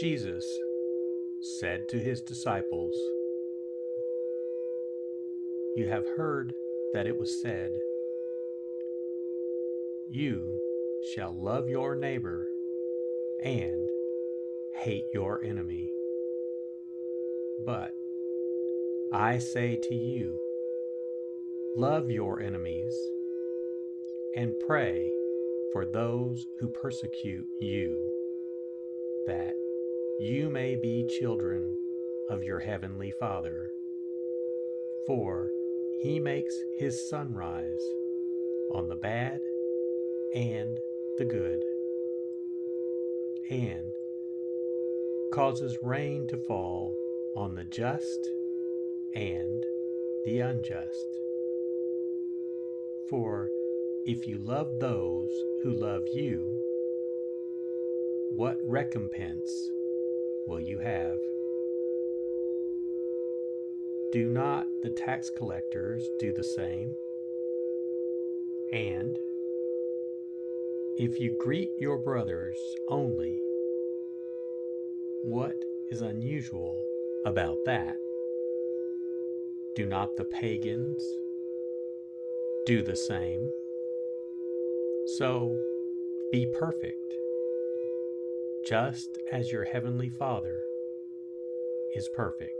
Jesus said to his disciples, You have heard that it was said, You shall love your neighbor and hate your enemy. But I say to you, love your enemies and pray for those who persecute you, that you may be children of your heavenly Father. For he makes his sun rise on the bad and the good, and causes rain to fall on the just and the unjust. For if you love those who love you, what recompense will you have? Do not the tax collectors do the same? And if you greet your brothers only, what is unusual about that? Do not the pagans do the same? So be perfect just as your heavenly Father is perfect.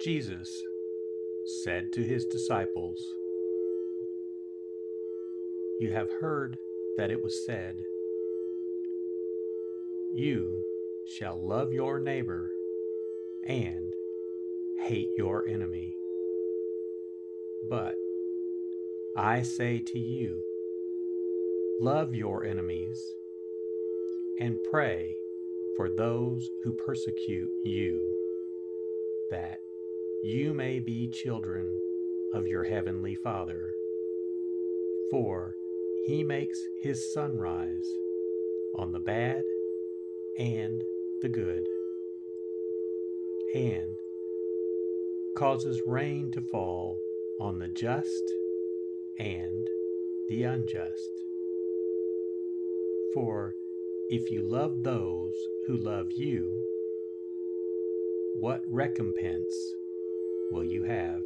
Jesus said to his disciples, You have heard that it was said, You shall love your neighbor and hate your enemy. But I say to you, love your enemies and pray for those who persecute you, that you may be children of your heavenly Father. For he makes his sun rise on the bad and the good, and causes rain to fall on the just and the unjust. For if you love those who love you, what recompense will you have?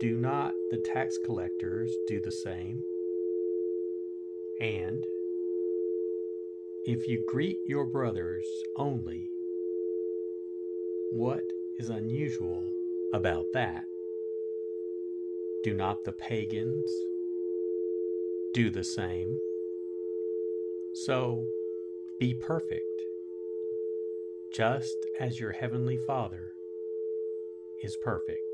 Do not the tax collectors do the same? And if you greet your brothers only, what is unusual about that? Do not the pagans do the same? So be perfect, just as your heavenly Father is perfect.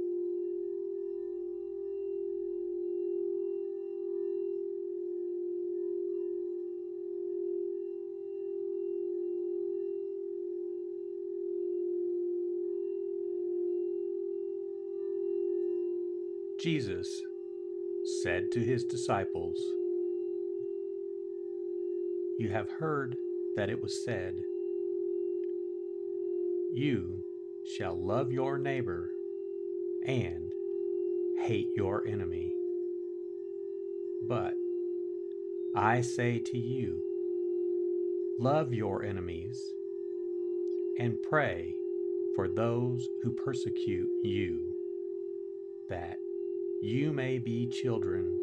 Jesus said to his disciples, You have heard that it was said, You shall love your neighbor and hate your enemy. But I say to you, love your enemies and pray for those who persecute you, that you may be children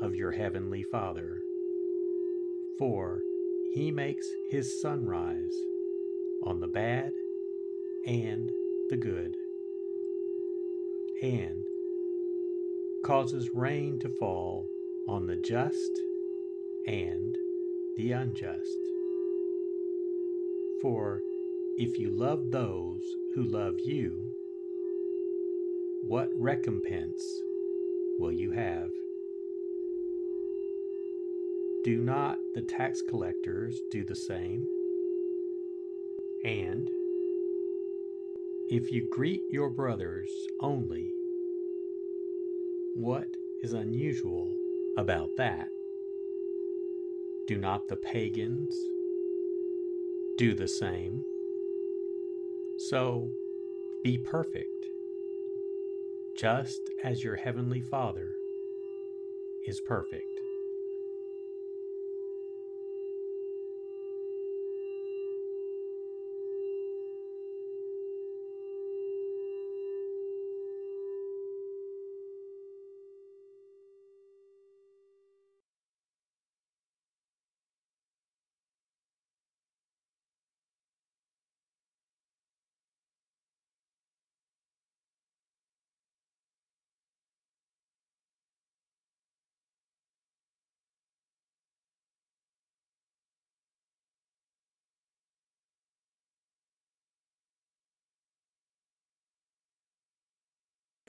of your heavenly Father. For he makes his sun rise on the bad and the good, and causes rain to fall on the just and the unjust. For if you love those who love you, what recompense will you have? Do not the tax collectors do the same? And if you greet your brothers only, what is unusual about that? Do not the pagans do the same? So be perfect, just as your heavenly Father is perfect.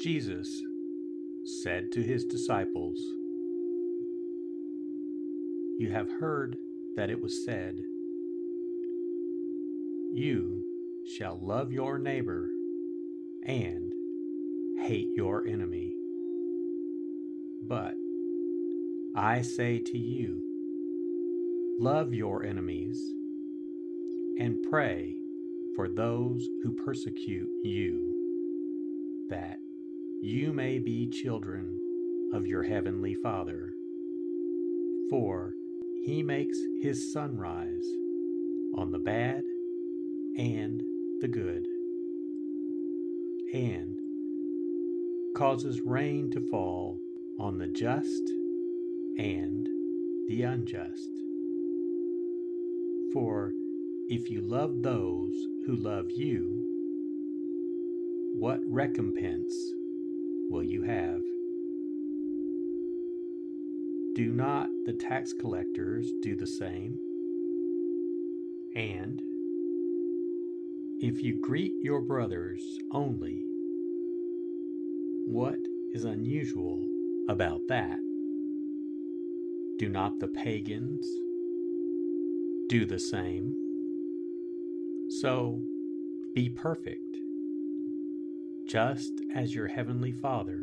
Jesus said to his disciples, You have heard that it was said, You shall love your neighbor and hate your enemy. But I say to you, love your enemies and pray for those who persecute you, that you may be children of your heavenly Father. For he makes his sun rise on the bad and the good, and causes rain to fall on the just and the unjust. For if you love those who love you, what recompense will you have? Do not the tax collectors do the same? And if you greet your brothers only, what is unusual about that? Do not the pagans do the same? So be perfect just as your heavenly Father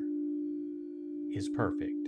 is perfect.